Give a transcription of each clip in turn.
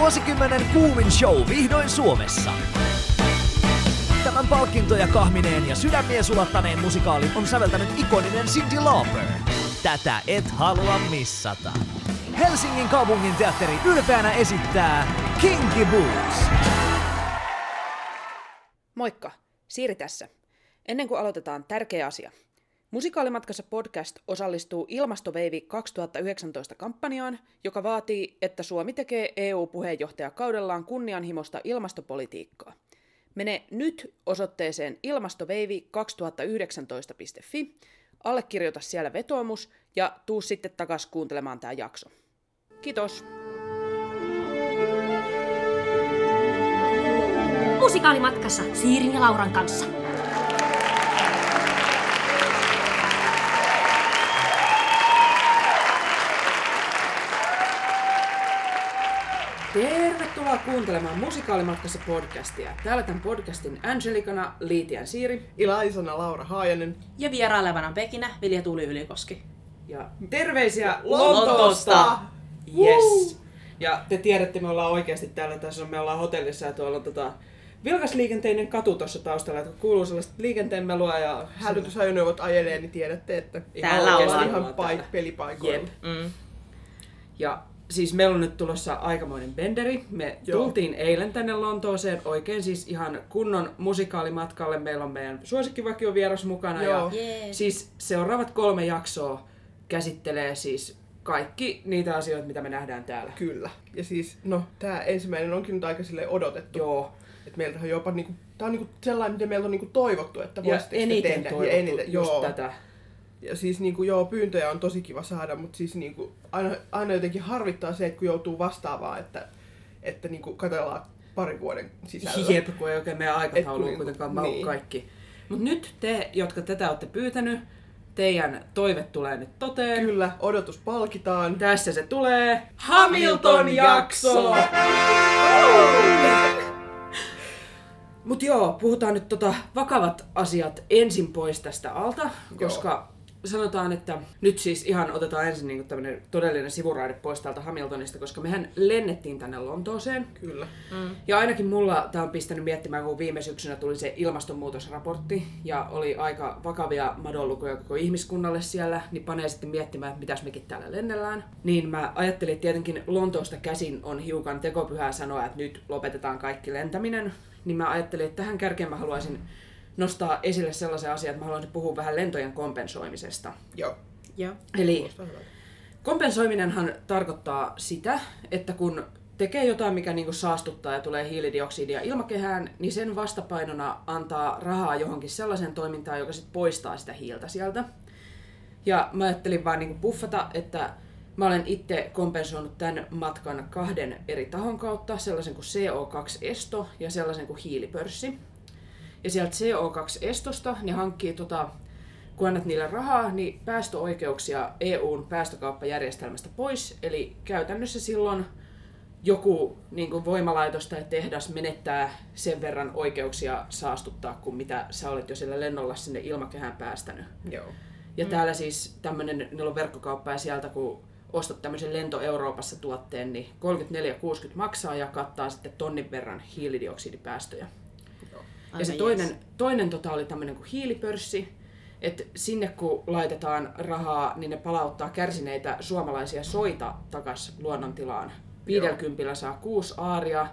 Vuosikymmenen kuumin show vihdoin Suomessa. Tämän palkintoja kahmineen ja sydämiä sulattaneen musikaalin on säveltänyt ikoninen Cindy Lauper. Tätä et halua missata. Helsingin kaupungin teatteri ylpeänä esittää Kinky Boots. Moikka, Siiri tässä. Ennen kuin aloitetaan, tärkeä asia. Musikaalimatkassa podcast osallistuu Ilmastoveivi 2019 kampanjaan, joka vaatii, että Suomi tekee EU-puheenjohtajakaudellaan kunnianhimosta ilmastopolitiikkaa. Mene nyt osoitteeseen ilmastoveivi2019.fi, allekirjoita siellä vetoomus ja tuu sitten takas kuuntelemaan tämä jakso. Kiitos! Musikaalimatkassa Siirin ja Lauran kanssa. Tervetuloa kuuntelemaan Musikaalimatkassa podcastia. Täällä tämän podcastin Angelikana Liitian Siiri. Ilaisana Laura Haajanen. Ja vierailevana Pekinä Vilja Tuuli Ylikoski. Ja terveisiä Lontoosta! Yes! Ja te tiedätte, me ollaan oikeasti täällä, tässä me ollaan hotellissa ja tuolla on tota, vilkasliikenteinen katu tuossa taustalla, että kun kuuluu sellaista liikenteen melua ja Hälytysajoneuvot ajelee, niin tiedätte, että Täällä ollaan ollaan. ihan paik- pelipaikoilla. Jep. Mm. Ja siis meillä on nyt tulossa aikamoinen benderi. Me Joo. tultiin eilen tänne Lontooseen oikein siis ihan kunnon musikaalimatkalle. Meillä on meidän suosikkivakio vieras mukana. Joo. Ja Jee. siis seuraavat kolme jaksoa käsittelee siis kaikki niitä asioita, mitä me nähdään täällä. Kyllä. Ja siis, no, tää ensimmäinen onkin nyt aika sille odotettu. Joo. Että meiltä on jopa niinku, tää on niinku sellainen, mitä meiltä on niinku toivottu, että Ja voisitte eniten tehdä. toivottu ja eniten, just joo. tätä. Ja siis niinku, joo, pyyntöjä on tosi kiva saada, mutta siis niinku, aina, aina jotenkin harvittaa se, että kun joutuu vastaavaan, että, että niinku, katsellaan parin vuoden sisällä. Jep, kun ei oikein meidän aikataulu Et kun- kuitenkaan mahu niin. kaikki. Mutta nyt te, jotka tätä olette pyytänyt, teidän toive tulee nyt toteen. Kyllä, odotus palkitaan. Tässä se tulee. Hamilton-jakso! Mut joo, puhutaan nyt tota vakavat asiat ensin pois tästä alta, koska sanotaan, että nyt siis ihan otetaan ensin niinku tämmönen todellinen sivuraide pois täältä Hamiltonista, koska mehän lennettiin tänne Lontooseen. Kyllä. Ja ainakin mulla tämä on pistänyt miettimään, kun viime syksynä tuli se ilmastonmuutosraportti ja oli aika vakavia madonlukuja koko ihmiskunnalle siellä, niin panee sitten miettimään, että mitäs mekin täällä lennellään. Niin mä ajattelin, että tietenkin Lontoosta käsin on hiukan tekopyhää sanoa, että nyt lopetetaan kaikki lentäminen. Niin mä ajattelin, että tähän kärkeen mä haluaisin nostaa esille sellaisen asian, että mä haluaisin puhua vähän lentojen kompensoimisesta. Joo. Joo. Eli. Kompensoiminenhan tarkoittaa sitä, että kun tekee jotain, mikä niinku saastuttaa ja tulee hiilidioksidia ilmakehään, niin sen vastapainona antaa rahaa johonkin sellaiseen toimintaan, joka sitten poistaa sitä hiiltä sieltä. Ja mä ajattelin vaan niinku buffata, että mä olen itse kompensoinut tämän matkan kahden eri tahon kautta, sellaisen kuin CO2-esto ja sellaisen kuin hiilipörssi. Ja sieltä CO2-estosta ne hankkii tota, kun annat niille rahaa, niin päästöoikeuksia EUn päästökauppajärjestelmästä pois. Eli käytännössä silloin joku niin kuin voimalaitos tai tehdas menettää sen verran oikeuksia saastuttaa, kuin mitä sä olet jo sillä lennolla sinne ilmakehään päästänyt. Joo. Ja mm. täällä siis tämmönen, niillä on verkkokauppa ja sieltä kun ostat tämmöisen Lento Euroopassa tuotteen, niin 34,60 maksaa ja kattaa sitten tonnin verran hiilidioksidipäästöjä. Ja se Aivan toinen, jees. toinen tota oli tämmöinen kuin hiilipörssi, että sinne kun laitetaan rahaa, niin ne palauttaa kärsineitä suomalaisia soita takas luonnontilaan. 50 saa kuusi aaria,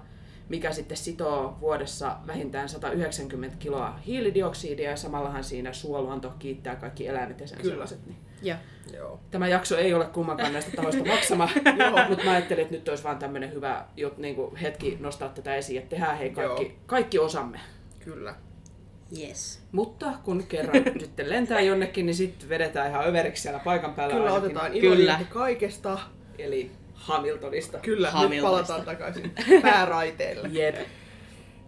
mikä sitten sitoo vuodessa vähintään 190 kiloa hiilidioksidia ja samallahan siinä suoluonto kiittää kaikki eläimet ja sen Kyllä. sellaiset. Niin. Joo. Joo. Tämä jakso ei ole kummankaan näistä tahoista maksama, mutta mä ajattelin, että nyt olisi vaan tämmöinen hyvä jut, niin kuin hetki nostaa tätä esiin, että tehdään hei kaikki, Joo. kaikki osamme. Kyllä. Yes. Mutta kun kerran sitten lentää jonnekin, niin sitten vedetään ihan överiksi siellä paikan päällä Kyllä ainakin. otetaan Kyllä. kaikesta. Eli Hamiltonista. Kyllä, nyt Hamiltonista. palataan takaisin pääraiteille. Jep.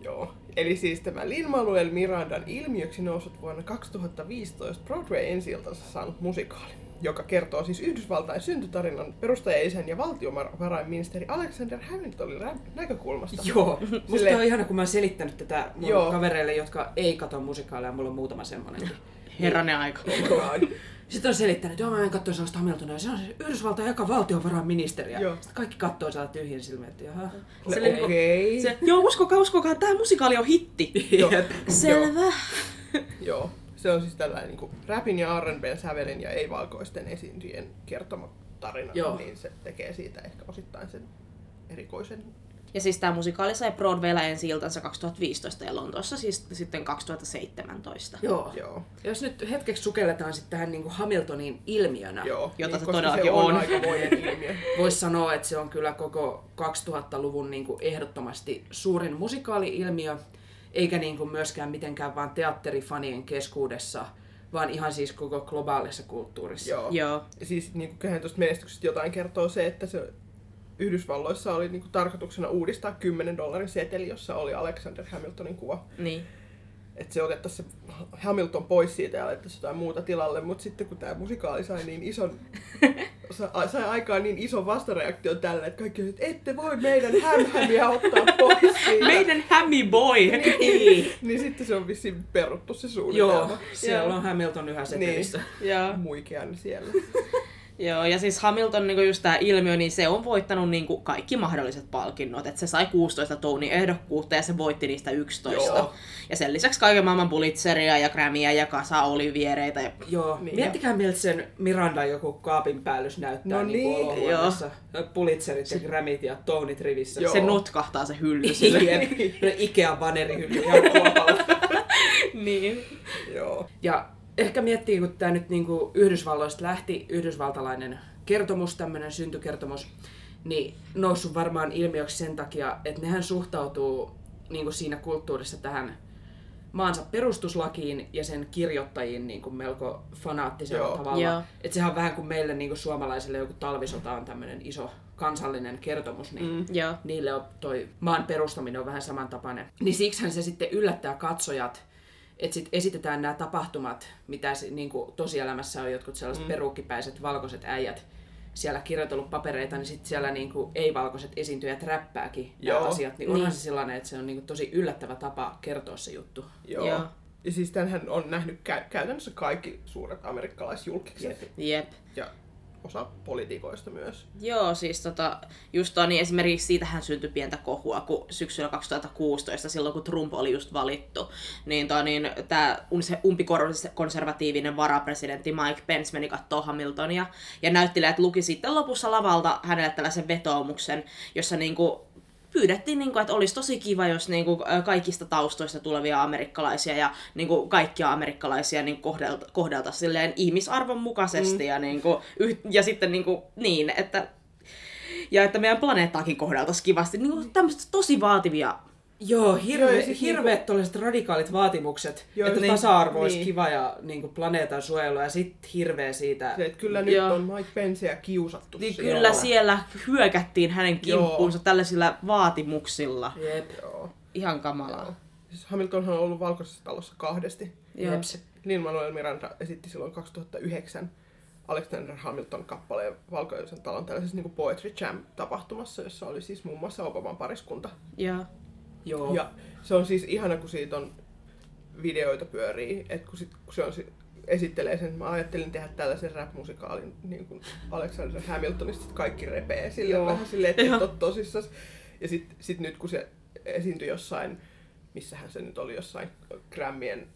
Joo. Eli siis tämä Lin-Manuel Mirandan ilmiöksi noussut vuonna 2015 Broadway ensi saanut musikaali, joka kertoo siis Yhdysvaltain syntytarinan perustajaisän ja valtiovarainministeri Alexander Hamiltonin näkökulmasta. Joo. Musta Silleen- on ihana, kun mä oon selittänyt tätä mun Joo. kavereille, jotka ei katso musikaaleja, mulla on muutama semmoinen. Herranen aika. Oh. Sitten on selittänyt, että joo, mä menen katsoa sellaista Hamiltonia, ja se on se Yhdysvaltain eka valtiovarainministeriä. Joo. Sitten kaikki katsoo siellä tyhjin silmin, että jaha. Se oli niinku- Okei. Se, joo, uskokaa, uskokaa, tämä musikaali on hitti. Selvä. Joo. Se on siis tällainen niin rapin ja R&Bn sävelin ja ei-valkoisten esiintyjien kertoma tarina, Joo. niin se tekee siitä ehkä osittain sen erikoisen. Ja siis tämä musikaali sai Broadwaylla ensi iltansa 2015 ja Lontoossa siis sitten 2017. Joo. Joo. Jos nyt hetkeksi sukelletaan sitten tähän niin kuin Hamiltonin ilmiönä, Joo. Jota se koska todellakin se on. on. ilmiö. voisi sanoa, että se on kyllä koko 2000-luvun niin kuin ehdottomasti suurin musikaali-ilmiö, eikä niin kuin myöskään mitenkään vaan teatterifanien keskuudessa, vaan ihan siis koko globaalissa kulttuurissa. Joo. Joo. Ja siis niin kuin kyllähän tuosta menestyksestä jotain kertoo se, että se Yhdysvalloissa oli niin kuin tarkoituksena uudistaa 10 dollarin seteli, jossa oli Alexander Hamiltonin kuva. Niin. Että se otettaisiin se Hamilton pois siitä ja alettaisiin jotain muuta tilalle, mutta sitten kun tämä musikaali sai niin ison, sai aikaan niin ison vastareaktion tälle, että kaikki että ette voi meidän hämhämiä ottaa pois siitä. Meidän Hammy Boy! Ei. Niin sitten se on vissiin peruttu se suunnitelma. Joo, siellä Joo. on Hamilton yhä setelissä. Joo. Muikean siellä. Joo, ja siis Hamilton, niin just tämä ilmiö, niin se on voittanut niin kuin kaikki mahdolliset palkinnot. Et se sai 16 Tony ehdokkuutta ja se voitti niistä 11. Joo. Ja sen lisäksi kaiken maailman Pulitzeria ja Grammyä ja kasa oliviereitä. Ja... Joo, Niin, niin, miettikää miltä sen Miranda joku kaapin päällys näyttää No niin, niin, niin olohuoneessa. Pulitzerit ja Grammyt ja Tonit rivissä. Joo. Se notkahtaa se hylly sille. Jep. Ikea banerihylly ihan niin. Joo. Ja ehkä miettii, kun tämä nyt niinku Yhdysvalloista lähti, yhdysvaltalainen kertomus, tämmöinen syntykertomus, niin noussut varmaan ilmiöksi sen takia, että nehän suhtautuu niinku siinä kulttuurissa tähän maansa perustuslakiin ja sen kirjoittajiin niin kuin melko fanaattisella Joo. tavalla. Joo. Että sehän on vähän kuin meille niin kuin suomalaisille joku talvisota on tämmöinen iso kansallinen kertomus, niin mm. Joo. niille on toi maan perustaminen on vähän samantapainen. Niin siksihän se sitten yllättää katsojat, että sit esitetään nämä tapahtumat, mitä niin kuin tosielämässä on jotkut sellaiset mm. peruukkipäiset valkoiset äijät siellä kirjoitellut papereita, niin sitten siellä niin kuin ei-valkoiset esiintyjät räppääkin nämä Joo. asiat. Niin onhan Niin. se sellainen, että se on niin kuin tosi yllättävä tapa kertoa se juttu. Joo. Joo. Ja siis tämänhän on nähnyt kä- käytännössä kaikki suuret amerikkalaisjulkiset. Jep. Ja osa poliitikoista myös. Joo, siis tota, just toi, niin esimerkiksi siitähän syntyi pientä kohua, kun syksyllä 2016, silloin kun Trump oli just valittu, niin, toi, niin tämä umpikonservatiivinen varapresidentti Mike Pence meni kattoo Hamiltonia, ja näyttelijät luki sitten lopussa lavalta hänelle tällaisen vetoomuksen, jossa niinku pyydettiin, niin kuin, että olisi tosi kiva, jos niin kuin, kaikista taustoista tulevia amerikkalaisia ja niin kuin, kaikkia amerikkalaisia niin kohdelta, kohdelta silleen ihmisarvon mukaisesti. Mm. Ja, niin kuin, ja sitten niin, kuin, niin, että ja että meidän planeettaakin kohdeltaisiin kivasti. Niin kuin, tämmöistä tosi vaativia Joo, hirve, Joo, Joo sit hirveät tällaiset radikaalit vaatimukset, Joo, Joo, että niin, tasa-arvo olisi niin. kiva ja niin kuin planeetan suojelu ja sitten hirveä siitä. Se, että kyllä nyt Joo. on Mike Penceä kiusattu Niin siellä. kyllä siellä hyökättiin hänen kimppuunsa tällaisilla vaatimuksilla. Jep. Joo. Ihan kamalaa. Siis Hamiltonhan on ollut valkoisessa talossa kahdesti. Joo. Jep. Lin-Manuel Miranda esitti silloin 2009 Alexander Hamilton kappaleen Valkoisen talon tällaisessa niin Poetry Jam-tapahtumassa, jossa oli siis muun muassa Obaman pariskunta. Joo. Joo. Ja se on siis ihana, kun siitä on videoita pyörii, että kun, sit, kun se on si- esittelee sen, mä ajattelin tehdä tällaisen rap-musikaalin niin kuin Alexander Hamiltonista, että kaikki repee sille Joo. vähän silleen, että et ole tosissas. Ja sitten sit nyt kun se esiintyi jossain, missähän se nyt oli jossain Grammien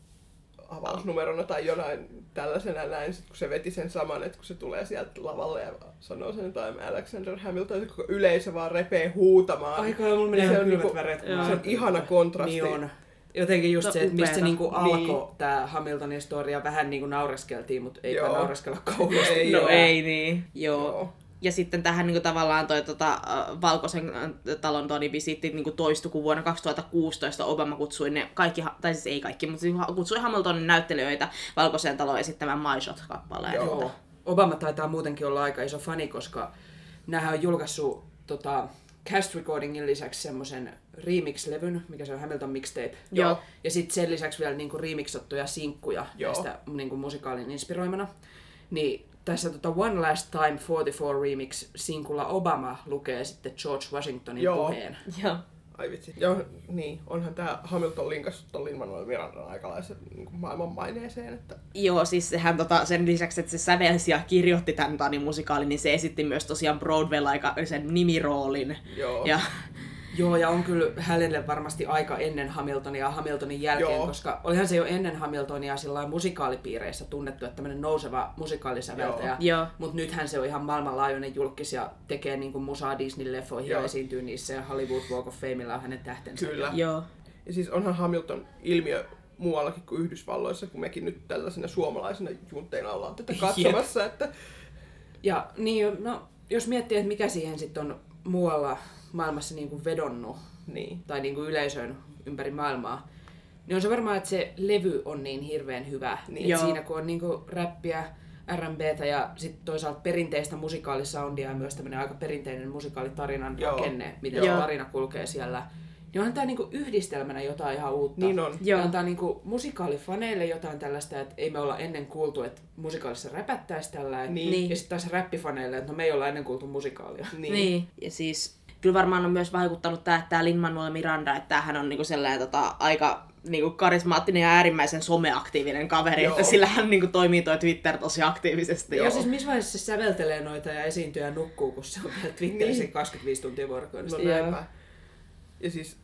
avausnumerona tai jonain tällaisena näin, sit kun se veti sen saman, että kun se tulee sieltä lavalle ja sanoo sen jotain Alexander Hamilton, ja koko yleisö vaan repee huutamaan. Aika mulla menee Niin se ihan on niinku- väreet. kun Joo. mä Se on ihana kontrasti. Niin on. Jotenkin just No, se, että mistä se niinku Niin. alkoi tämä Hamiltonin storia, vähän niinku naureskeltiin, mutta ei naureskella kauheasti. Ei no ei niin. Joo. Joo. Ja sitten tähän niin kuin, tavallaan toi tota, Valkoisen talon Tony visitti niin kuin toistui, kun vuonna 2016 Obama kutsui ne kaikki, tai siis ei kaikki, mutta siis kutsui Hamiltonin näyttelijöitä Valkoiseen taloon esittämään My Shot-kappaleen. Joo. Joo. Obama taitaa muutenkin olla aika iso fani, koska näähän on julkaissut tota, cast recordingin lisäksi semmoisen remix-levyn, mikä se on Hamilton mixtape. Joo. Ja sitten sen lisäksi vielä niinku remixattuja sinkkuja Joo. näistä niinku musikaalin inspiroimana. Niin tässä tota One Last Time 44 remix sinkulla Obama lukee sitten George Washingtonin Joo. puheen. Joo. Ai vitsi. Joo, niin. Onhan tää Hamilton linkannut ton Lin-Manuel Mirandan aikalaisen niin maailman maineeseen, että Joo, siis sehän tota, sen lisäksi, että se sävelsi ja kirjoitti tämän Tanin musikaalin, niin se esitti myös tosiaan Broadwaylla aika sen nimiroolin. Joo. Ja, Joo, ja on kyllä hänelle varmasti aika ennen Hamiltonia ja Hamiltonin jälkeen, Joo. koska olihan se jo ennen Hamiltonia sillä musikaalipiireissä tunnettu, että tämmöinen nouseva musikaalisäveltäjä. Mutta nythän se on ihan maailmanlaajuinen julkis ja tekee niinku musaa Disney-leffoihin ja Joo. esiintyy niissä ja Hollywood Walk of Fameilla on hänen tähtensä. Kyllä. joo. Ja siis onhan Hamilton ilmiö muuallakin kuin Yhdysvalloissa, kun mekin nyt tällaisena suomalaisena juntteina ollaan tätä katsomassa, että Ja niin, no, jos miettii, että mikä siihen sitten on muualla maailmassa niinku vedonnut, niin. tai niin kuin yleisöön ympäri maailmaa, niin on se varmaan, että se levy on niin hirveän hyvä. Niin. Joo. Siinä kun on niin kuin räppiä, R&Btä ja sitten toisaalta perinteistä musikaalisoundia ja myös tämmöinen aika perinteinen musikaalitarinan Joo. rakenne, miten Joo. tarina kulkee siellä. Niin onhan tämä niinku yhdistelmänä jotain ihan uutta. Niin on. Joo. Ja antaa niinku musikaalifaneille jotain tällaista, että ei me olla ennen kuultu, että musikaalissa räpättäisi tällä. Niin. Niin. Ja sitten taas räppifaneille, että no me ei olla ennen kuultu musikaalia. Niin. Niin. niin. Ja siis kyllä varmaan on myös vaikuttanut tämä, että tämä Lin-Manuel Miranda, että hän on niinku sellainen tota, aika niinku karismaattinen ja äärimmäisen someaktiivinen kaveri, Joo. että sillä hän niinku toimii toi Twitter tosi aktiivisesti. Joo, Joo. siis missä vaiheessa se säveltelee noita ja esiintyy ja nukkuu, kun se on vielä Twitterissä Niin. 25 tuntia vuorokaudessa. No näinpä. Ja siis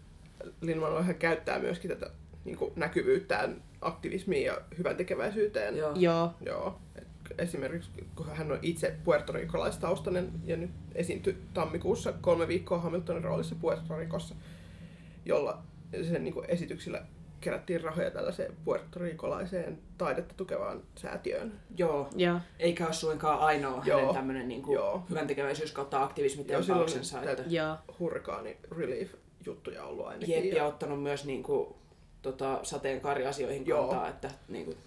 Lin-Manuel käyttää myöskin tätä niin kuin näkyvyyttään aktivismiin ja hyvän tekeväisyyteen. Joo. Joo. Joo. Et esimerkiksi kun hän on itse puertorikolaistaustainen ja nyt esiintyi tammikuussa kolme viikkoa Hamiltonin roolissa Puerto Ricossa, jolla sen niin kuin esityksillä kerättiin rahoja tällaiseen puertorikolaiseen taidetta tukevaan säätiöön. Joo. Joo. Eikä ole suinkaan ainoa Joo. hänen tämmöinen niin Joo. hyvän tekeväisyys kautta aktivismi Joo, silloin tempauksensa. Että... Joo. Hurrikaani relief juttuja ollut ainakin. Jep, ja ja, ottanut myös niin kuin, tota, sateenkaariasioihin Joo. kantaa, että niin kuin,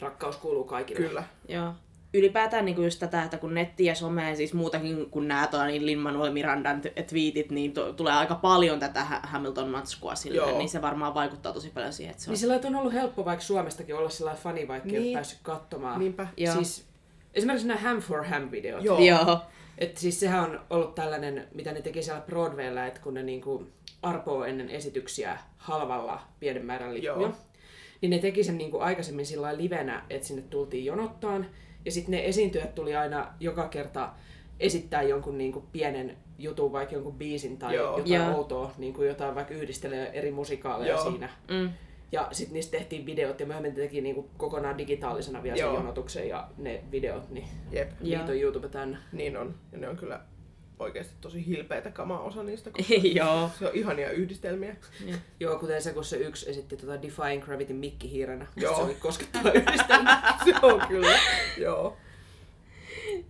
rakkaus kuuluu kaikille. kyllä. Joo. Ylipäätään niin just tätä, että kun netti ja some, siis muutakin kuin nämä tuo, niin Lin-Manuel Mirandan twiitit, niin to, tulee aika paljon tätä Ha- Hamilton-matskua sille, Joo. niin se varmaan vaikuttaa tosi paljon siihen, että se on... Niin sillä on ollut helppo vaikka Suomestakin olla sellainen fani, vaikka niin. ei Niin. ole päässyt katsomaan. Niinpä. Joo. Siis, esimerkiksi nämä Ham for Ham-videot. Joo. Joo. Et siis sehän on ollut tällainen, mitä ne teki siellä Broadwaylla, että kun ne niinku arpoo ennen esityksiä halvalla pienen määrän lippuja, Joo. Niin ne teki sen niinku aikaisemmin sillä livenä, että sinne tultiin jonottaan. Ja sitten ne esiintyjät tuli aina joka kerta esittää jonkun niinku pienen jutun, vaikka jonkun biisin tai Joo. jotain Joo. outoa, niinku jotain vaikka yhdistelee eri musikaaleja Joo. siinä. Mm. Ja sitten niistä tehtiin videot ja myöhemmin teki niinku kokonaan digitaalisena vielä sen Joo. jonotuksen ja ne videot, niin Jep, Joo. niitä on YouTube täynnä. niin on. Ja ne on kyllä oikeasti tosi hilpeitä kamaa osa niistä, koska Joo. se on ihania yhdistelmiä. Joo, kuten se, kun se yksi esitti tota Defying Gravity mikkihiirenä. Joo. Se oli koskettava yhdistelmä. se on kyllä, joo.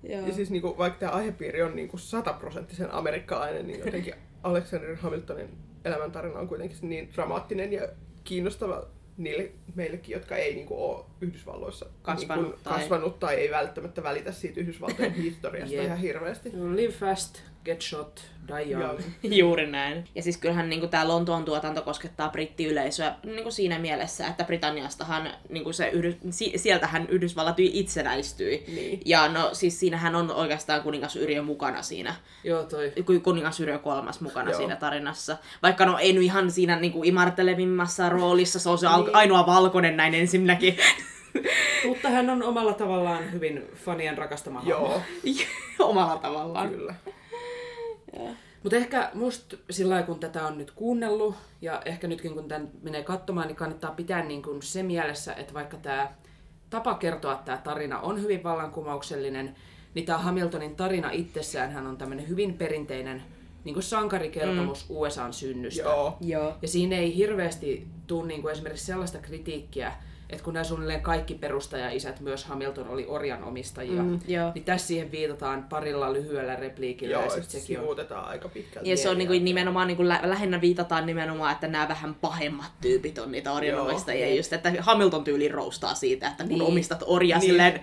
Joo. Ja siis niinku, vaikka tämä aihepiiri on niinku sataprosenttisen amerikkalainen, niin jotenkin Alexander Hamiltonin elämäntarina on kuitenkin niin dramaattinen ja kiinnostava niille meillekin, jotka ei niinku ole Yhdysvalloissa Kasvanut niinku, tai- kasvanut tai ei välttämättä välitä siitä Yhdysvaltojen historiasta Jep. ihan hirveästi. Live fast, get shot, die young. Joo. Juuri näin. Ja siis kyllähän niin tämä Lontoon tuotanto koskettaa brittiyleisöä niin kuin siinä mielessä, että Britanniastahan niin kuin se Yhdys, si, sieltähän Yhdysvallat itsenäistyi. Niin. Ja no siis siinähän on oikeastaan kuningas Yrjö mukana siinä, Joo, toi. ku- kuningas Yrjö kolmas mukana Joo. siinä tarinassa. Vaikka no ei nyt ihan siinä niin kuin imartelevimmassa roolissa, se on se Niin. ainoa valkoinen näin ensinnäkin. Mutta hän on omalla tavallaan hyvin fanien rakastama. Joo, Omalla tavallaan. kyllä. Mutta ehkä musta sillä lailla, kun tätä on nyt kuunnellut, ja ehkä nytkin kun tämän menee katsomaan, niin kannattaa pitää niin kuin se mielessä, että vaikka tämä tapa kertoa tämä tarina on hyvin vallankumouksellinen, niin tämä Hamiltonin tarina itsessään hän on tämmöinen hyvin perinteinen niin kuin sankarikertomus mm. USAn synnystä. Joo. Joo. Ja siinä ei hirveästi tule niin kuin esimerkiksi sellaista kritiikkiä, että kun nämä suunnilleen kaikki perustajaisät, myös Hamilton oli orjanomistajia, mm, joo. niin tässä siihen viitataan parilla lyhyellä repliikillä. Joo, ja sit sekin on aika pitkälti. Ja se on niinku nimenomaan, niinku lä- lähinnä viitataan nimenomaan, että nämä vähän pahemmat tyypit on niitä orjanomistajia. Joo. Just, että Hamilton tyyli roustaa siitä, että kun Niin. omistat orja Niin. silleen,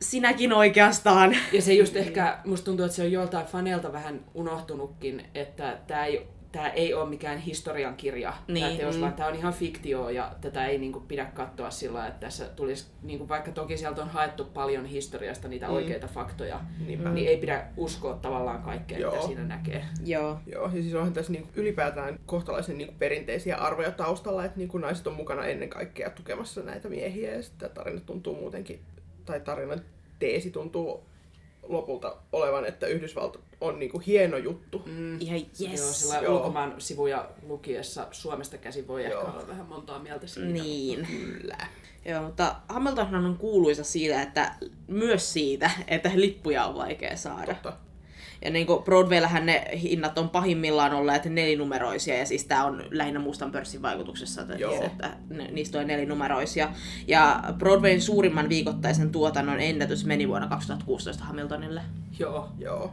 sinäkin oikeastaan. Ja se just ehkä, musta tuntuu, että se on joltain faneilta vähän unohtunutkin, että tämä ei tämä ei ole mikään historiankirja, niin. tämä teos, vaan tämä on ihan fiktio ja tätä ei niinku pidä katsoa sillä että tässä tulisi, niinku, vaikka toki sieltä on haettu paljon historiasta niitä Mm. oikeita faktoja, Niinpä. niin ei pidä uskoa tavallaan kaikkea, Joo. mitä siinä näkee. Joo. Joo, ja siis onhan tässä niinku ylipäätään kohtalaisen niinku perinteisiä arvoja taustalla, että niinku naiset on mukana ennen kaikkea tukemassa näitä miehiä, ja sitten tarina tuntuu muutenkin, tai tarinan teesi tuntuu lopulta olevan, että Yhdysvalta on niinku hieno juttu. Mm. Ihan Joo, yes. sillä Joo. ulkomaan sivuja lukiessa Suomesta käsin voi Joo. ehkä olla vähän montaa mieltä siitä. Niin. Kyllä. Joo, mutta Hamiltonhan on kuuluisa siitä, että myös siitä, että lippuja on vaikea saada. Totta. Ja niin kuin Broadwayllähän ne hinnat on pahimmillaan olleet nelinumeroisia, ja siis tämä on lähinnä mustan pörssin vaikutuksessa, että, Joo. että ne, niistä on nelinumeroisia. Ja Broadwayn suurimman viikoittaisen tuotannon ennätys meni vuonna 2016 Hamiltonille. Joo. Joo.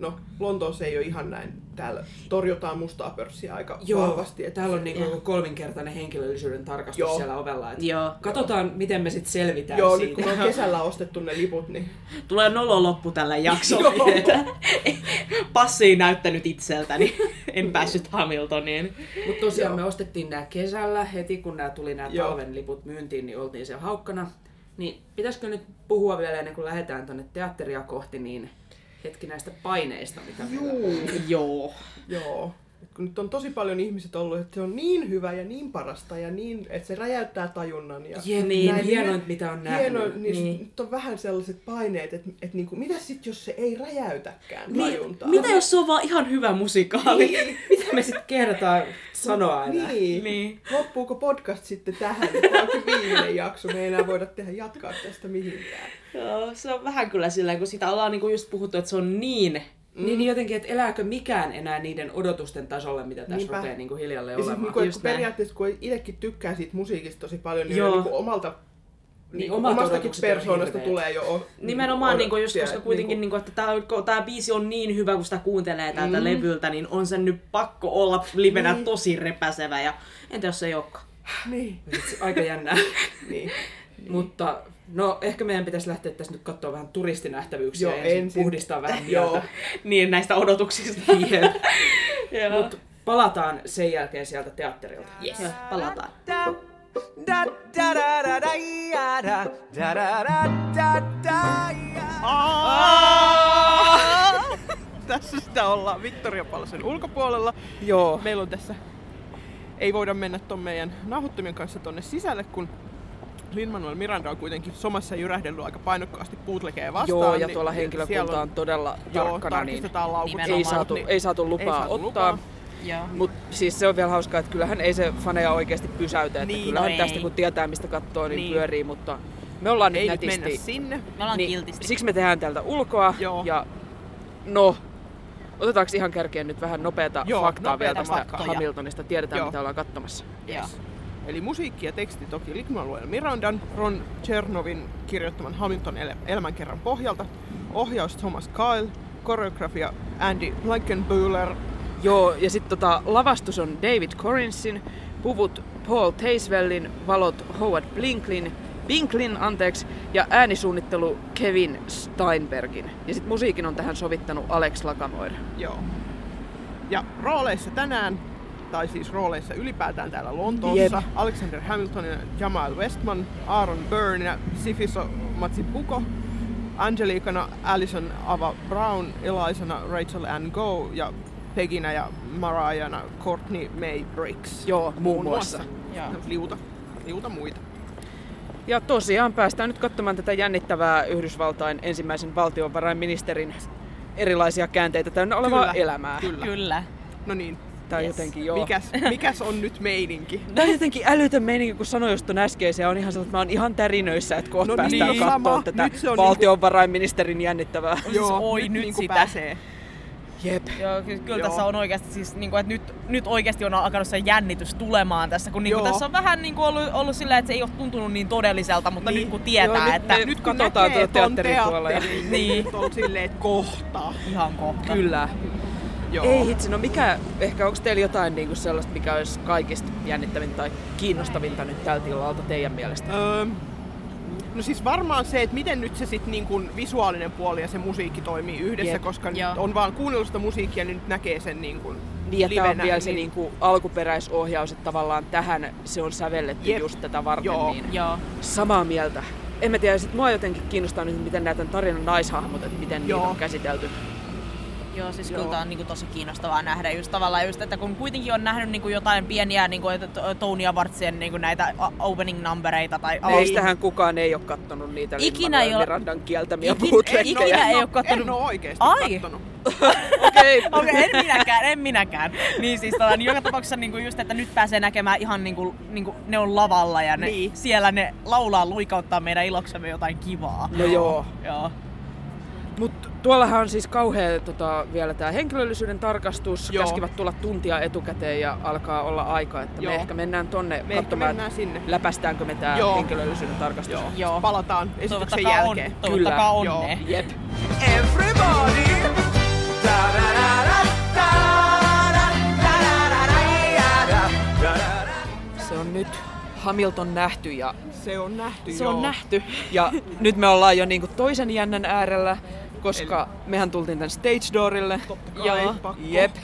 No, Lontoossa ei ole ihan näin. Täällä torjutaan mustaa pörssiä aika Joo, vahvasti. Että täällä on niinku Joo. kolminkertainen henkilöllisyyden tarkastus Joo. siellä ovella. Et Joo. Katsotaan, miten me sitten selvitään Joo, nyt siitä. kun on kesällä ostettu ne liput, niin Tulee nolo loppu tällä jaksolla. Joo. että Passi ei näyttänyt itseltäni. En päässyt Hamiltoniin. Mutta tosiaan Joo. me ostettiin nämä kesällä, heti kun nämä tuli nämä Joo. talven liput myyntiin, niin oltiin siellä haukkana. Niin pitäisikö nyt puhua vielä ennen kuin lähdetään tuonne teatteria kohti, niin hetki näistä paineista, mitä meillä Joo. joo. Kun nyt on tosi paljon ihmiset ollut, että se on niin hyvä ja niin parasta ja niin, että se räjäyttää tajunnan. Ja Jep, Niin, näin mitä on nähnyt. Hieno, niin, Niin. niin. nyt on vähän sellaiset paineet, että, että niinku, mitä sitten, jos se ei räjäytäkään tajuntaa? Mitä jos se on vaan ihan hyvä musikaali? Niin, mitä me sitten kertaa sanoa enää? Niin. Niin. Loppuuko podcast sitten tähän? Tämä onkin viimeinen jakso, me ei enää voida tehdä jatkaa tästä mihinkään. Joo, se on vähän kyllä sillä, kun sitä ollaan niinku just puhuttu, että se on niin. Mm. Niin jotenkin, että elääkö mikään enää niiden odotusten tasolle, mitä tässä Niinpä. rupeaa niinku hiljalleen Ja siis olemaan. niinku, just kun näin. periaatteessa, kun itsekin tykkää siitä musiikista tosi paljon, niin, niin niinku omalta niin, omat omastakin persoonasta tulee jo o- Nimenomaan niinku just, odotuksia, koska kuitenkin niinku- niinku, että kun tää biisi on niin hyvä, kun sitä kuuntelee tältä Mm. levyltä, niin on sen nyt pakko olla livenä Niin. tosi repäsevä. Ja entä jos se ei olekaan? Niin, Aika jännää. niin. Mutta no ehkä meidän pitäisi lähteä tässä nyt katsoa vähän turistinähtävyyksiä Joo, ja ensin ensin. puhdistaa vähän Joo. mieltä. Niin, näistä odotuksista. Jep. Joo. Mut palataan sen jälkeen sieltä teatterilta. Yes. Joo, palataan. Da da da da da da ya, da da da da da da ya. Tässä sitä ollaan Victoria Palsen ulkopuolella. Joo. Meillä on tässä, ei voida mennä ton meidän nauhoittimien kanssa tonne sisälle, kun Lin-Manuel Miranda on kuitenkin somassa jyrähdellyt aika painokkaasti bootlegeja vastaan. Joo, ja niin tuolla siellä henkilökunta on todella Joo, tarkkana, niin laukut. Ei saatu, niin ei saatu lupaa ei saatu ottaa. lupaa. Mutta siis se on vielä hauskaa, että kyllähän ei se faneja oikeasti pysäytä. Että Niin, kyllähän no tästä ei. kun tietää mistä katsoo, niin, Niin. pyörii, mutta me ollaan Ei nyt nyt mennä nätisti. sinne. Me ollaan niin, kiltisti. siksi me tehdään täältä ulkoa. Joo. Ja no, otetaanko ihan kärkeen nyt vähän nopeata Joo, faktaa vielä nopeata tästä faktoja. Hamiltonista. Tiedetään Joo. mitä ollaan katsomassa. Joo. Eli musiikki ja teksti toki Lin-Manuel Mirandan, Ron Chernovin kirjoittaman Hamilton el- elämänkerran pohjalta, ohjaus Thomas Kyle, koreografia Andy Blankenbuehler, Joo, ja sitten tota, lavastus on David Corinsin, puvut Paul Teisvellin, valot Howard Blinklin, Binklin, anteeksi, ja äänisuunnittelu Kevin Steinbergin. Ja sitten musiikin on tähän sovittanut Alex Lakamoir. Joo. Ja rooleissa tänään, tai siis rooleissa ylipäätään täällä Lontoossa, Jep. Alexander Hamilton ja Jamal Westman, Aaron Byrne ja Sifiso Matsipuko, Angelikana Alison Ava Brown, Elisana Rachel Ann Go ja Peginä ja Mariana Courtney May Briggs. Joo, muun muassa. Joo. Liuta, liuta muita. Ja tosiaan päästään nyt katsomaan tätä jännittävää Yhdysvaltain ensimmäisen valtiovarainministerin erilaisia käänteitä täynnä olevaa Kyllä, elämää. Kyllä. Kyllä. No niin, Tai Yes. jotenkin joo. mikäs, mikäs on nyt meininki? Tämä on jotenkin älytön meininki, kun sanoin just ton äskeisen, on ihan sellainen, että mä oon ihan tärinöissä, että kohta No päästään niin, katsomaan sama. tätä Nyt se on valtionvarainministerin jännittävää. oi, nyt niinku sitä. pääsee. Jep. Joo, ky- kyllä Joo. tässä on oikeasti siis, niin kuin, että nyt, nyt oikeasti on alkanut se jännitys tulemaan tässä, kun niin kuin, Joo. tässä on vähän niin kuin ollut, ollut sillä, että se ei ole tuntunut niin todelliselta, mutta Niin. nyt kun tietää, Joo, nyt että me- Nyt kun Katsotaan tuota ton teatteria tuolla ja- teatterin, Niin. niin nyt on silleen, että kohta. ihan kohta. Kyllä. Joo. Ei hitsi, no mikä, ehkä onko teillä jotain niinku sellaista, mikä olisi kaikista jännittävintä tai kiinnostavinta nyt tältä illalta teidän mielestä? Öö, No siis varmaan se, että miten nyt se sit niin kuin visuaalinen puoli ja se musiikki toimii yhdessä, Jep. koska nyt on vaan kuunnellut sitä musiikkia, niin nyt näkee sen niin kuin Niin, ja tää on vielä se niin- niinku alkuperäisohjaus, että tavallaan tähän se on sävelletty Jep. just tätä varten. Joo. Niin Joo. samaa mieltä. En mä tiedä, sit mua jotenkin kiinnostaa nyt, miten näitä tarinan naishahmot, että miten niitä Joo. on käsitelty. Joo, siis Joo. kyllä tää on niinku tosi kiinnostavaa nähdä just tavallaan just, että kun kuitenkin on nähnyt niinku jotain pieniä niinku, että to- Tony ja Vartsien niinku näitä opening numbereita tai Meistähän kukaan ei ole kattonut niitä Ikinä ei ole- Mirandan kieltämiä Ikin- bootleggejä. ikinä ei no, oo kattonut- En oo oikeesti Ai! kattonut. Okei. Okei, en minäkään, en minäkään. Niin siis tota, niin joka tapauksessa niinku just, että nyt pääsee näkemään ihan niinku, niinku ne on lavalla ja ne, Niin. siellä ne laulaa luikauttaa meidän iloksemme jotain kivaa. No joo. Joo. Mut tuollahan on siis kauhea tota, vielä tämä henkilöllisyyden tarkastus. Joo. Käskivät tulla tuntia etukäteen ja alkaa olla aika, että Joo. me ehkä mennään tonne Me katsomaan, mennään sinne. läpästäänkö me tää Joo. henkilöllisyyden tarkastus. Joo. Joo. Palataan esityksen Toivottakaa, on, jälkeen. toivottakaa Kyllä. onne. Jep. Everybody! Se on nyt Hamilton nähty ja Se on nähty, se joo. on nähty. Ja nyt me ollaan jo niinku toisen jännän äärellä, koska mehän tultiin tän stage doorille. Totta kai, pakko. Jep.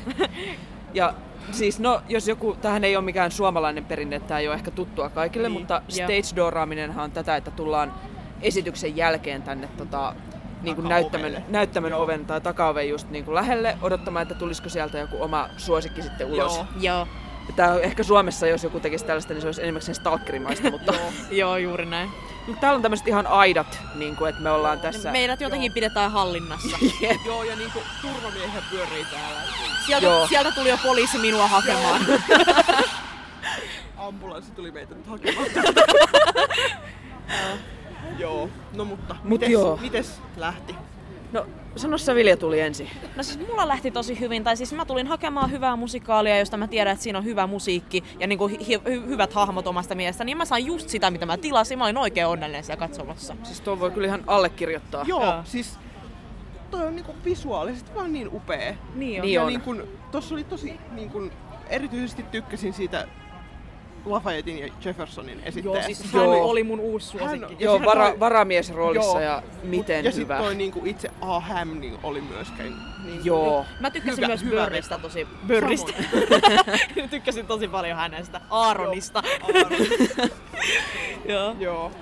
Ja siis no, jos joku, tähän ei ole mikään suomalainen perinne, tämä ei ole ehkä tuttua kaikille, Niin, mutta joo. stage dooraaminenhan on tätä, että tullaan esityksen jälkeen tänne tota, niin kuin näyttämön, näyttämön oven tai takaoven just niin kuin lähelle odottamaan, että tulisiko sieltä joku oma suosikki sitten ulos. Joo. Joo. Tää on ehkä Suomessa, jos joku tekisi tällaista, niin se olisi enimmäkseen stalkerimaista, mutta, Joo, juuri näin. Mutta täällä on tämmöiset ihan aidat, niin kuin, että me ollaan tässä. Meidät jotenkin pidetään hallinnassa. Jep. Joo, ja niinku turvamiehiä pyörii täällä. Sieltä, Joo. sieltä tuli jo poliisi minua hakemaan. Ambulanssi tuli meitä nyt hakemaan. Joo, no mutta Mut mites, joo. mites lähti? No, sano sä Vilja tuli ensin. No siis mulla lähti tosi hyvin, tai siis mä tulin hakemaan hyvää musikaalia, josta mä tiedän, että siinä on hyvä musiikki ja niinku hi- hy- hyvät hahmot omasta mielestä, niin mä sain just sitä, mitä mä tilasin. Mä olin oikein onnellinen siellä katsomassa. Siis tuon voi kyllä ihan allekirjoittaa. Joo, Joo. siis toi on niinku visuaalisesti vaan niin upea. Niin Niin ja on. Niin kun, tossa oli tosi, niin kun, erityisesti tykkäsin siitä Lafayettein ja Jeffersonin esittäjästä. Joo, siis hän Joo. oli mun uusi Hän- suosikki. ja Joo, sehän vara, toi- varamies roolissa Joo. ja miten ja hyvä. sitten toi niinku itse A. Ham niin oli myöskään niin Joo. Mä tykkäsin Hyvä- myös hyvä Börristä tosi... Börristä. tykkäsin tosi paljon hänestä. Aaronista. Joo. Joo. Joo,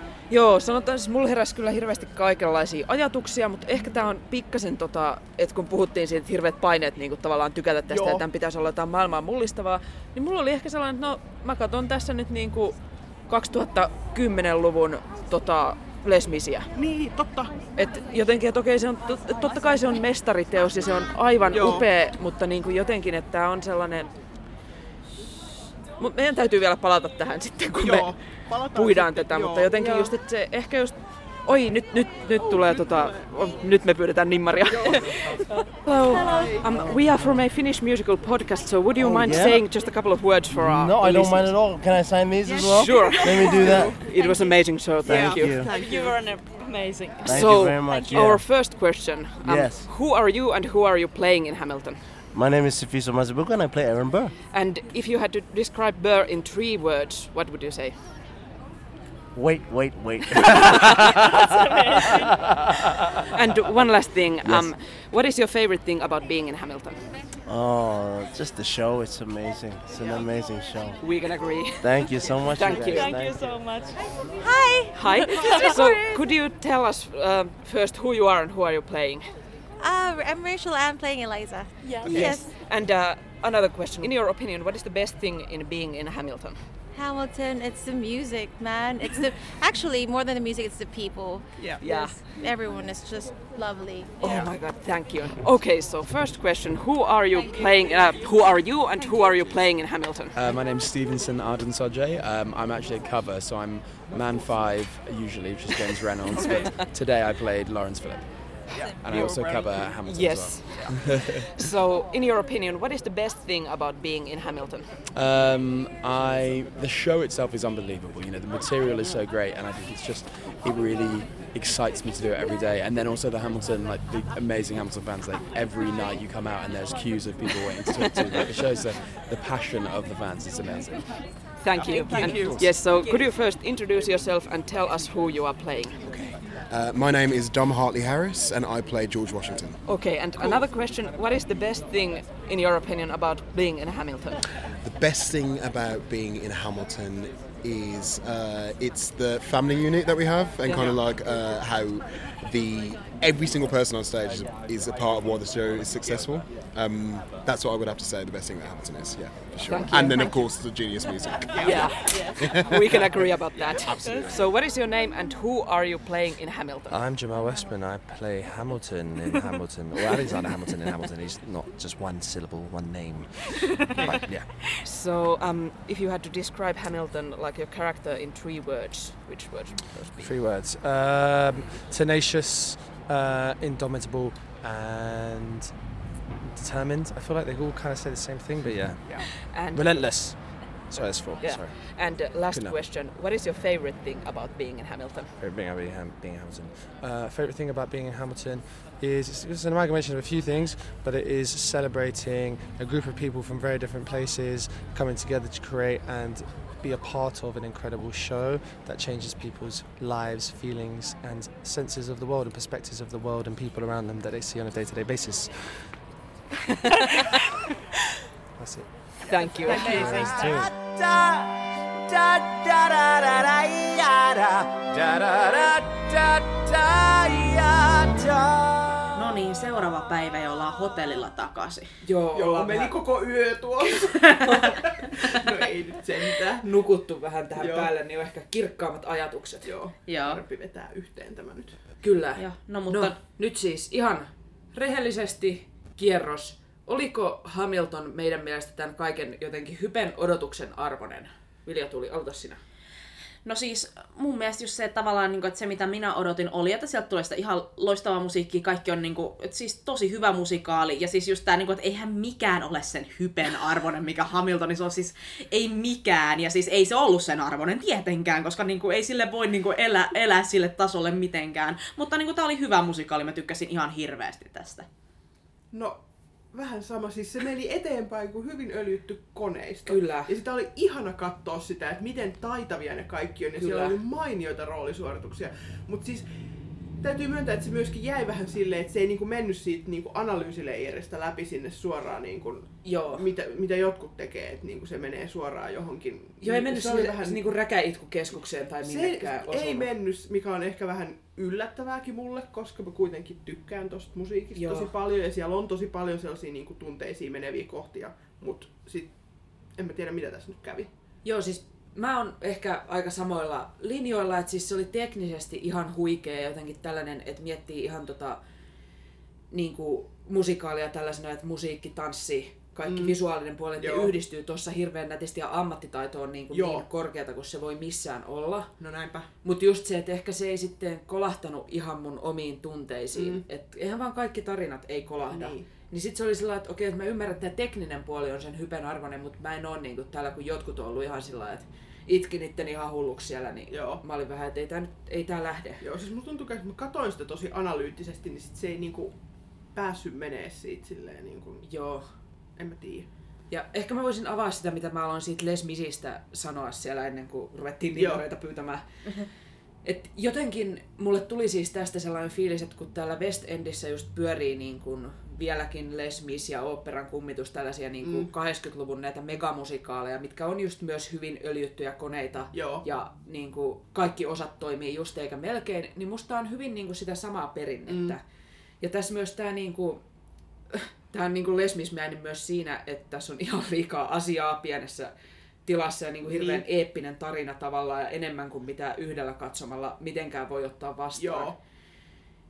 sanotaan siis mulla heräsi kyllä hirveästi kaikenlaisia ajatuksia, mutta ehkä tää on pikkasen tota, että kun puhuttiin siitä, että hirveät paineet niin tavallaan tykätä tästä Joo. ja tämän pitäisi olla jotain maailmaa mullistavaa, niin mulla oli ehkä sellainen, että no mä katson tässä nyt niin kuin 2010-luvun tota, lesmisiä. Niin, totta. Et jotenkin, että okei, se on, tot, totta kai se on mestariteos ja se on aivan Joo. upea, mutta niin kuin jotenkin, että tämä on sellainen... Mut meidän täytyy vielä palata tähän sitten, kun Joo, me puidaan sitten, tätä, joo. mutta jotenkin Joo. just, että se ehkä just... Oi, nyt, nyt, nyt tulee nyt tota... tulee. oh, Nyt me pyydetään nimmaria. Hello. Um, we are from a Finnish musical podcast, so would you Oh, mind yeah? saying just a couple of words for our No, I don't mind listeners? at all. Can I sign these as well? Sure. Let me do that. It was amazing show, thank Thank you. you. Thank you were amazing. Thank so, you very much. Yeah. our first question. Um, Yes. Who are you and who are you playing in Hamilton? My name is Sifiso Mazibuko and I play Aaron Burr. And if you had to describe Burr in three words, what would you say? Wait, wait, wait. And one last thing, Yes. um, what is your favorite thing about being in Hamilton? oh, just the show. It's amazing. It's an amazing show. We can agree. Thank you so much. Thank guys. you. Thank you so much. Hi! Hi. so, could you tell us uh, first who you are and who are you playing? Uh, I'm Rachel. I'm playing Eliza. Yes. Yes. And uh, another question. In your opinion, what is the best thing in being in Hamilton? Hamilton. It's the music, man. It's the actually more than the music. It's the people. Yeah. Yeah. Yes, Everyone is just lovely. Oh my god, thank you. Okay, so first question, who are you playing, uh, who are you and who are you playing in Hamilton? Uh, my name's Stevenson Arden Sodje. Um, I'm actually a cover, so I'm man five usually, which is James Reynolds. But today I played Lawrence Phillip. And I also cover Hamilton as well. Yes. so, in your opinion, what is the best thing about being in Hamilton? Um, I the show itself is unbelievable. You know, the material is so great, and I think it's just it really excites me to do it every day. And then also the Hamilton, like the amazing Hamilton fans. Like every night you come out and there's queues of people waiting to talk to you. Like it shows the, the passion of the fans. It's amazing. Thank you. Thank And- you. Yes, so could you first introduce yourself and tell us who you are playing? Uh, my name is Dom Hartley Harris, and I play George Washington. Okay, and another question What is the best thing, in your opinion, about being in Hamilton? The best thing about being in Hamilton is uh, it's the family unit that we have, and kind of like uh, how the every single person on stage is, is a part of why the show is successful. Um, that's what I would have to say. The best thing that Hamilton is, yeah, for sure. Thank you. And then of Thank you. course the genius music. Yeah, we can agree about that. Absolutely. So, what is your name and who are you playing in Hamilton? I'm Jamal Westman. I play Hamilton in Hamilton, or Alexander Hamilton in Hamilton. He's not just one syllable, one name. But yeah. So, um, if you had to describe Hamilton like your character in three words, which words would those be? Three words: um, tenacious, uh, indomitable, and determined. I feel like they all kind of say the same thing, but yeah. And Relentless. Sorry, that's four. Yeah. Sorry. And uh, last Good enough. question: What is your favorite thing about being in Hamilton? Favorite thing about being, Ham- being in Hamilton. Uh, favorite thing about being in Hamilton is it's, it's an amalgamation of a few things, but it is celebrating a group of people from very different places coming together to create and be a part of an incredible show that changes people's lives, feelings, and senses of the world and perspectives of the world and people around them that they see on a day-to-day basis. That's it. Thank you. No niin, seuraava päivä ja ollaan hotellilla takaisin. Joo, Joo, ollaan meni vähän koko yö tuossa. no ei nyt sentään. nukuttu vähän tähän Joo. päälle, niin on ehkä kirkkaammat ajatukset. Joo, Joo. parempi vetää yhteen tämä nyt. Kyllä. Joo, no mutta No, nyt siis ihan rehellisesti kierros. Oliko Hamilton meidän mielestä tämän kaiken jotenkin hypen odotuksen arvoinen? Vilja tuli, aloita sinä. No siis mun mielestä just se, että tavallaan niin kuin, että se mitä minä odotin oli, että sieltä tulee sitä ihan loistavaa musiikkia, kaikki on niin kuin, että siis tosi hyvä musikaali. Ja siis just tää, niin kuin, että eihän mikään ole sen hypen arvoinen, mikä Hamiltonissa on siis ei mikään. Ja siis ei se ollut sen arvoinen tietenkään, koska niin kuin, ei sille voi niin kuin, elää, elää sille tasolle mitenkään, mutta niin kuin, tää oli hyvä musikaali, mä tykkäsin ihan hirveästi tästä. No, vähän sama. Siis se meni eteenpäin kuin hyvin öljytty koneisto. Kyllä. Ja sitä oli ihana katsoa sitä, että miten taitavia ne kaikki on. Ja siellä Kyllä. oli mainioita roolisuorituksia. Mutta siis täytyy myöntää, että se myöskin jäi vähän silleen, että se ei niinku mennyt siitä niinku analyysileijeristä läpi sinne suoraan, niinku, Joo. mitä, mitä jotkut tekee, että niinku se menee suoraan johonkin. Joo, ei mennyt se sinne vähän... niinku räkäitkukeskukseen tai se minnekään ei osumaan. mennyt, mikä on ehkä vähän yllättävääkin mulle, koska mä kuitenkin tykkään tosta musiikista Joo. tosi paljon ja siellä on tosi paljon sellaisia niin kuin, tunteisiin meneviä kohtia, mutta sit en mä tiedä mitä tässä nyt kävi. Joo, siis mä oon ehkä aika samoilla linjoilla, että siis se oli teknisesti ihan huikea jotenkin tällainen, että miettii ihan tota niin kuin musikaalia tällaisena, että musiikki, tanssi, kaikki Mm. visuaalinen puoli, että yhdistyy tuossa hirveän nätisti ja ammattitaito on niin, kuin Joo. niin korkeata kuin se voi missään olla. No näinpä. Mutta just se, että ehkä se ei sitten kolahtanut ihan mun omiin tunteisiin. Mm. Että eihän vaan kaikki tarinat ei kolahda. Niin. Niin, niin sitten se oli lailla, että okei, että mä ymmärrän, että tämä tekninen puoli on sen hypen arvoinen, mutta mä en ole niin kuin täällä, kun jotkut on ollut ihan sillä että itkin itteni ihan hulluksi siellä, niin Joo. mä olin vähän, että ei tää, nyt, ei tää lähde. Joo, siis musta tuntuu, että mä katsoin sitä tosi analyyttisesti, niin sit se ei niinku päässyt menee siitä silleen niinku, Joo. en mä tiedä. Ja ehkä mä voisin avaa sitä, mitä mä aloin siitä Les Misistä sanoa siellä ennen kuin ruvettiin nimereitä pyytämään. Et jotenkin mulle tuli siis tästä sellainen fiilis, että kun täällä West Endissä just pyörii niin kuin vieläkin Les Mis ja oopperan kummitus, tällaisia niin kuin Mm. 80-luvun näitä megamusikaaleja, mitkä on just myös hyvin öljyttyjä koneita Joo. ja niin kuin kaikki osat toimii just eikä melkein, niin musta on hyvin niin kuin sitä samaa perinnettä. Mm. Ja tässä myös tämä niin kuin, Tämä on niin kuin lesmismäinen myös siinä, että tässä on ihan liikaa asiaa pienessä tilassa ja niin kuin hirveän Niin. eeppinen tarina tavallaan ja enemmän kuin mitä yhdellä katsomalla mitenkään voi ottaa vastaan. Joo.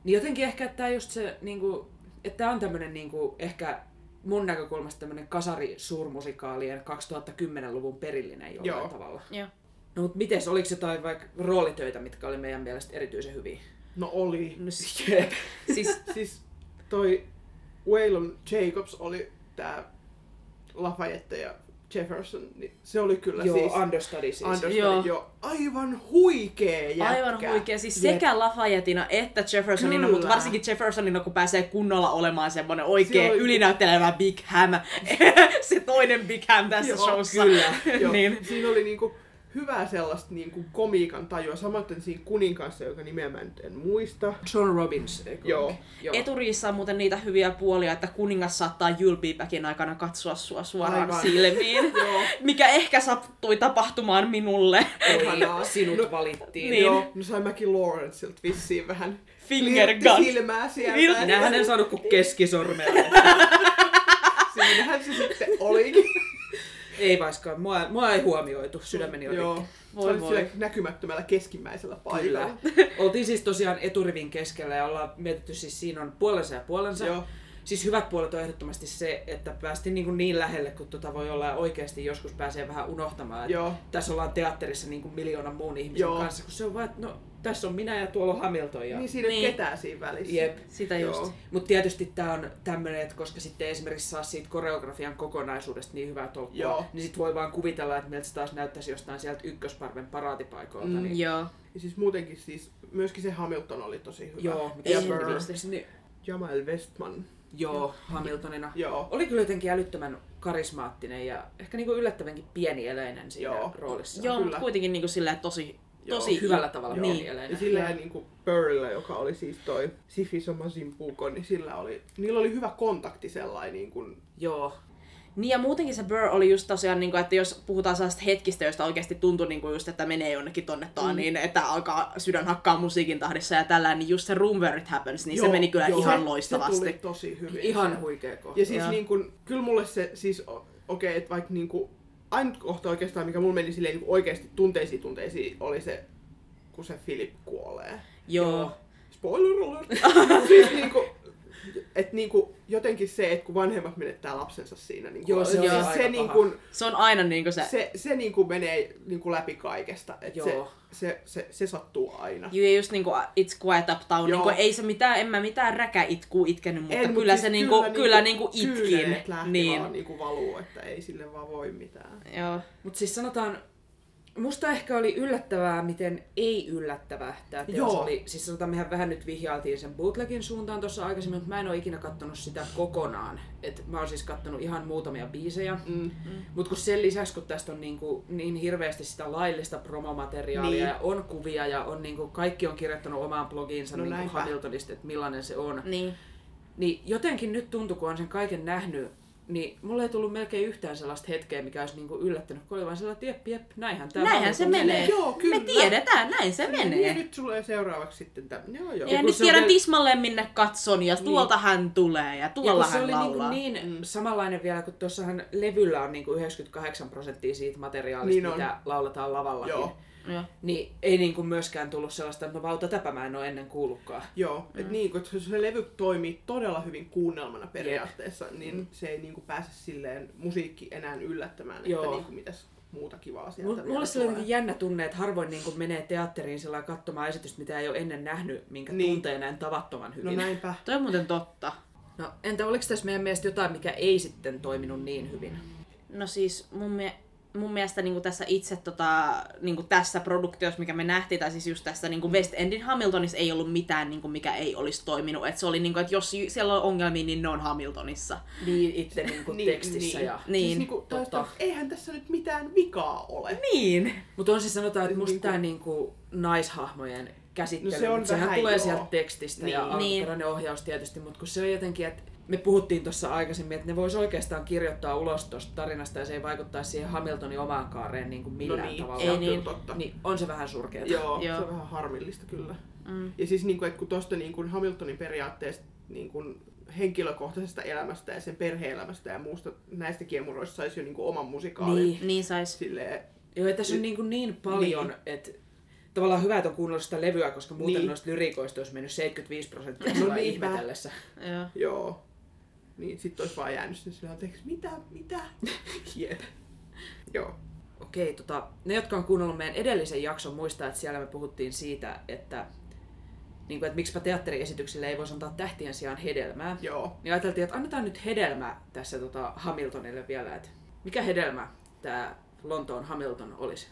Niin jotenkin ehkä, että tämä just se, niin kuin, että tämä on tämmöinen niin kuin, ehkä mun näkökulmasta tämmöinen kasari suurmusikaalien 2010-luvun perillinen jollain Joo. tavalla. Joo. No mutta mites, oliko jotain vaikka roolitöitä, mitkä oli meidän mielestä erityisen hyviä? No oli. No, siis, siis siis toi Waylon Jacobs oli tää Lafayette ja Jefferson, niin se oli kyllä Joo, siis... understudy siis. Understudy, Joo. joo. Aivan huikee jätkä. Aivan huikea. Siis Jep. sekä Lafayetteina että Jeffersonina, Kyllä. mutta varsinkin Jeffersonina, kun pääsee kunnolla olemaan semmoinen oikein Se oli- ylinäyttelevä Big Ham. se toinen Big Ham tässä Joo, showssa. kyllä. Joo, niin. Siinä oli niinku hyvää sellaista niinku komiikan tajua. Samoin siinä kunin kanssa, joka nimeä mä nyt en muista. John Robbins. eikö Joo. Joo. Eturiissa on muuten niitä hyviä puolia, että kuningas saattaa Jylpiipäkin aikana katsoa sua suoraan Aivan. silmiin. Mikä ehkä sattui tapahtumaan minulle. Ihanaa. Sinut No- valittiin. Niin. Joo, no sai mäkin Lawrencelt vissiin vähän Finger gun. silmää sieltä. Minähän en saanut kuin keskisormelle. Siinähän se sitten olikin. Ei vaiskaan, mua, mua ei huomioitu, sydämeni oli Joo. Voi voi. näkymättömällä keskimmäisellä paikalla. Kyllä. Oltiin siis tosiaan eturivin keskellä ja ollaan mietitty siis siinä on puolensa ja puolensa. Joo. Siis hyvät puolet on ehdottomasti se, että päästiin niin, kuin niin lähelle, kun tota voi olla ja oikeasti joskus pääsee vähän unohtamaan. että Joo. Tässä ollaan teatterissa niin kuin miljoonan muun ihmisen Joo. kanssa, kun se on vaan, että no tässä on minä ja tuolla on Hamilton. Ja... Niin siinä ei Niin. ketään siinä välissä. Jep. Sitä Joo. just. Mutta tietysti tämä on tämmöinen, että koska sitten esimerkiksi saa siitä koreografian kokonaisuudesta niin hyvää tolkkua, Joo. niin sitten voi vaan kuvitella, että miltä se taas näyttäisi jostain sieltä ykkösparven paraatipaikoilta. Mm. Niin... Joo. Ja siis muutenkin siis, myöskin se Hamilton oli tosi hyvä. Joo. Niin, Jamal Westman. joo, Hamiltonina. Joo. Oli kyllä jotenkin älyttömän karismaattinen ja ehkä niinku yllättävänkin pienieleinen siinä Joo. roolissa. Joo, Kyllä. mutta kuitenkin niinku silleen tosi, tosi hyvällä tavalla Niin. pienieleinen. Ja sillä niin kuin Burrilla, joka oli siis toi Sifi Somasin puukon, niin sillä oli, niillä oli hyvä kontakti sellainen niin kuin, Joo. Niin ja muutenkin se Burr oli just tosiaan, niin kuin, että jos puhutaan sellaista hetkistä, joista oikeasti tuntui niin kuin just, että menee jonnekin tonne taan, mm. niin että alkaa sydän hakkaa musiikin tahdissa ja tällä, niin just se Room Where It Happens, niin Joo, se meni kyllä joo. ihan se, loistavasti. Se tuli tosi hyvin. Ihan huikea kohta. Ja siis Joo. niin kuin, kyllä mulle se, siis okei, okay, että vaikka niin kuin, ainut kohta oikeastaan, mikä mulla meni silleen niin kuin oikeasti tunteisiin tunteisiin, oli se, kun se Philip kuolee. Joo. Spoiler alert! siis niinku, et niinku, jotenkin se, että kun vanhemmat menettää lapsensa siinä, niinku, Joo, se oli siis se, niinku, Se on aina niin kuin se, se, se niinku menee niinku läpi kaikesta. Et se, Joo. se, se, se, sattuu aina. Ja just niinku It's Quiet Uptown, Joo. niinku, ei se mitään, en mä mitään räkäitkuu itkenyt, mutta En, mut kyllä siis se niinku, kyllä niinku itkin. kyynelet lähti Niin. vaan niinku valuu, että ei sille vaan voi mitään. Joo. Mutta siis sanotaan, musta ehkä oli yllättävää, miten ei yllättävää tämä teos Joo. oli. Siis sanotaan, mehän vähän nyt vihjailtiin sen bootlegin suuntaan tuossa aikaisemmin, mutta mä en ole ikinä kattonut sitä kokonaan. Et mä oon siis kattonut ihan muutamia biisejä. Mm. Mutta kun sen lisäksi, kun tästä on niinku, niin hirveästi sitä laillista promomateriaalia Niin. ja on kuvia ja on niinku, kaikki on kirjoittanut omaan blogiinsa No niinku. Hamiltonista, että millainen se on. Niin. Niin jotenkin nyt tuntui, kun on sen kaiken nähnyt, niin mulle ei tullut melkein yhtään sellaista hetkeä, mikä olisi niinku yllättänyt, kun oli vaan sellainen, että jep, jep, näinhän tämä Näinhän se menee. Joo, kyllä. Me tiedetään, näin se Ja menee. nyt tulee seuraavaksi sitten tämä. Joo, joo. Ja kun nyt se tiedän vielä- tismalleen minne katson ja tuolta hän tulee ja Ja tuolla se hän oli laulaa. niinku niin mm. samanlainen vielä, kun tuossahan levyllä on niinku 98 prosenttia siitä materiaalista, Niin niin on. mitä lauletaan lavallakin. Joo. Joo. Niin ei niinku myöskään tullut sellaista, että no vauta täpä mä en ole ennen kuullutkaan. Joo, mm. että niin, kun se, se levy toimii todella hyvin kuunnelmana periaatteessa, niin mm. se ei niin kuin pääse silleen musiikki enää yllättämään, Joo. että niin kuin mitäs muuta kivaa sieltä Mulla sillä tulee. jotenkin jännä tunne, että harvoin niin kun menee teatteriin sillä katsomaan esitystä, mitä ei ole ennen nähnyt, minkä Niin. tuntee näin tavattoman hyvin. No näinpä. Toi on muuten totta. No, entä oliko tässä meidän mielestä jotain, mikä ei sitten toiminut niin hyvin? No siis mun, mie- mun mielestä niin tässä itse tota, niin tässä produktiossa, mikä me nähtiin, tai siis just tässä niin West Endin Hamiltonissa ei ollut mitään, niin mikä ei olisi toiminut. Et se oli, niin kuin, että jos siellä on ongelmia, niin ne on Hamiltonissa. Niin itse niin kuin tekstissä niin. ja... Niin. Siis niinku, Totta. totta. eihän tässä nyt mitään vikaa ole. Niin. Mutta on se sanotaan, että musta Niinku- tämä niinku naishahmojen käsittely, No se on sehän tulee joo. sieltä tekstistä ja Niin. ohjaus tietysti, mutta kun se on jotenkin, että me puhuttiin tuossa aikaisemmin, että ne vois oikeastaan kirjoittaa ulos tuosta tarinasta ja se ei vaikuttaisi siihen Hamiltonin omaan kaareen niin kuin millään no niin, tavalla. se on Ei niin. totta. Niin on se vähän surkeeta. Joo, Joo. se on vähän harmillista kyllä. Mm. Ja siis niin kuin, että kun tuosta niin kuin Hamiltonin periaatteesta niin kuin henkilökohtaisesta elämästä ja sen perhe-elämästä ja muusta näistä kiemuroista saisi jo niin kuin oman musikaalin. Niin. Niin sais. Silleen, Joo, että tässä on niin, kuin niin paljon, niin. että tavallaan hyvä, että on kuunnellut sitä levyä, koska muuten Niin. noista lyrikoista olisi mennyt 75 prosenttia No ihmetellessä. Joo. joo. Niin sit olisi vaan jäänyt sinne sillä että mitä, mitä? Jep. Joo. Okei, tota, ne jotka on kuunnellut meidän edellisen jakson muistaa, että siellä me puhuttiin siitä, että, niin kuin, että miksipä teatteriesityksille ei voisi antaa tähtien sijaan hedelmää. Joo. Niin ajateltiin, että annetaan nyt hedelmä tässä tota, Hamiltonille vielä, että Mikä hedelmä tämä Lontoon Hamilton olisi?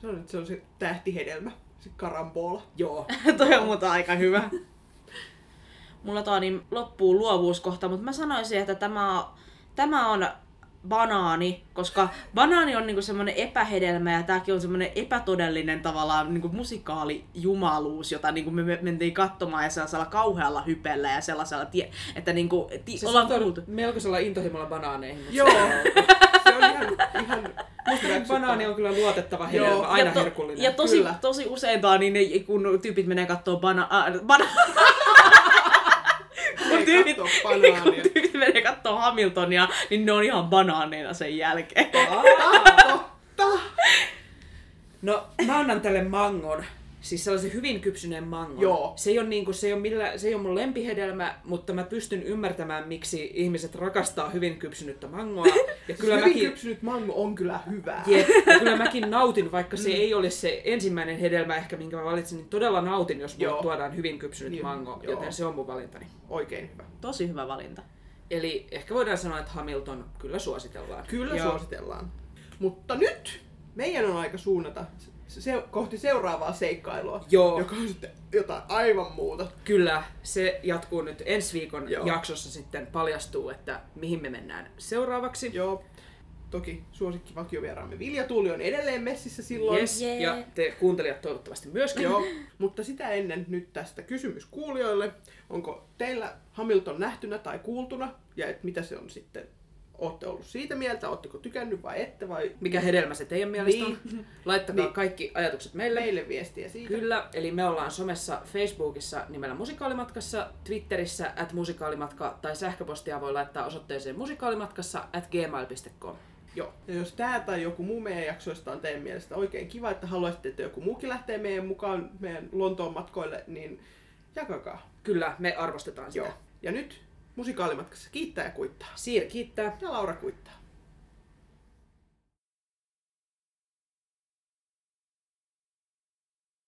Se on, se on se tähtihedelmä, se karambola. Joo. Toi on muuta aika hyvä. Mulla tää niin loppuu luovuus kohta, mutta mä sanoisin, että tämä, tämä on banaani, koska banaani on niinku semmoinen epähedelmä ja tääkin on semmoinen epätodellinen tavallaan niinku musikaalijumaluus, jota niinku me me mentiin katsomaan ja sellaisella kauhealla hypellä ja sellaisella, tie, että niinku, ti, Se ollaan kuultu. melkoisella intohimolla banaaneihin. Mutta Joo, se on ihan, ihan Banaani on kyllä luotettava Joo, hedelmä, aina ja, to, herkullinen. ja tosi, Kyllä. tosi usein tää, niin ne, kun tyypit menee kattoo bana, äh, bana, kun tyypit, kun tyypit menee kattoo Hamiltonia, niin ne on ihan banaaneina sen jälkeen. No, mä annan tälle mangon. Siis sellaisen hyvin kypsyneen mangon. Joo. Se ei ole, niinku, se ei ole, millä, se ei ole mun lempihedelmä, mutta mä pystyn ymmärtämään, miksi ihmiset rakastaa hyvin kypsynyttä mangoa. Ja Kyllä kyllä hyvin mäkin, kypsynyt mango on kyllä hyvää. jep, ja kyllä mäkin nautin, vaikka se ei ole se ensimmäinen hedelmä ehkä, minkä mä valitsin, niin todella nautin, jos mulle Joo. tuodaan hyvin kypsynyt Niin, mango, joo. joten se on mun valintani. Oikein hyvä. Tosi hyvä valinta. Eli ehkä voidaan sanoa, että Hamilton kyllä suositellaan. Kyllä Joo. suositellaan. Mutta nyt meidän on aika suunnata se, kohti seuraavaa seikkailua, Joo. joka on sitten jotain aivan muuta. Kyllä, se jatkuu nyt ensi viikon Joo. jaksossa sitten paljastuu, että mihin me mennään seuraavaksi. Joo. Toki suosikki vakiovieraamme Vilja Tuuli on edelleen messissä silloin. Yes, Jee. ja te kuuntelijat toivottavasti myöskin. Joo, mutta sitä ennen nyt tästä kysymys kuulijoille. Onko teillä Hamilton nähtynä tai kuultuna? Ja et mitä se on sitten? Ootte ollut siitä mieltä? Ootteko tykännyt vai ette? Vai Mikä hedelmä se teidän mielestä on? Niin. Laittakaa Niin. kaikki ajatukset meille. meille viestiä siitä? Kyllä, eli me ollaan somessa Facebookissa nimellä Musikaalimatkassa, Twitterissä at musikaalimatka tai sähköpostia voi laittaa osoitteeseen musikaalimatkassa at gmail.com. Joo. Ja jos tämä tai joku muu meidän jaksoista on teidän mielestä oikein kiva, että haluaisitte, että joku muukin lähtee meidän mukaan meidän Lontoon matkoille, niin jakakaa. Kyllä, me arvostetaan sitä. Joo. Ja nyt musikaalimatkassa kiittää ja kuittaa. Siir kiittää. Ja Laura kuittaa.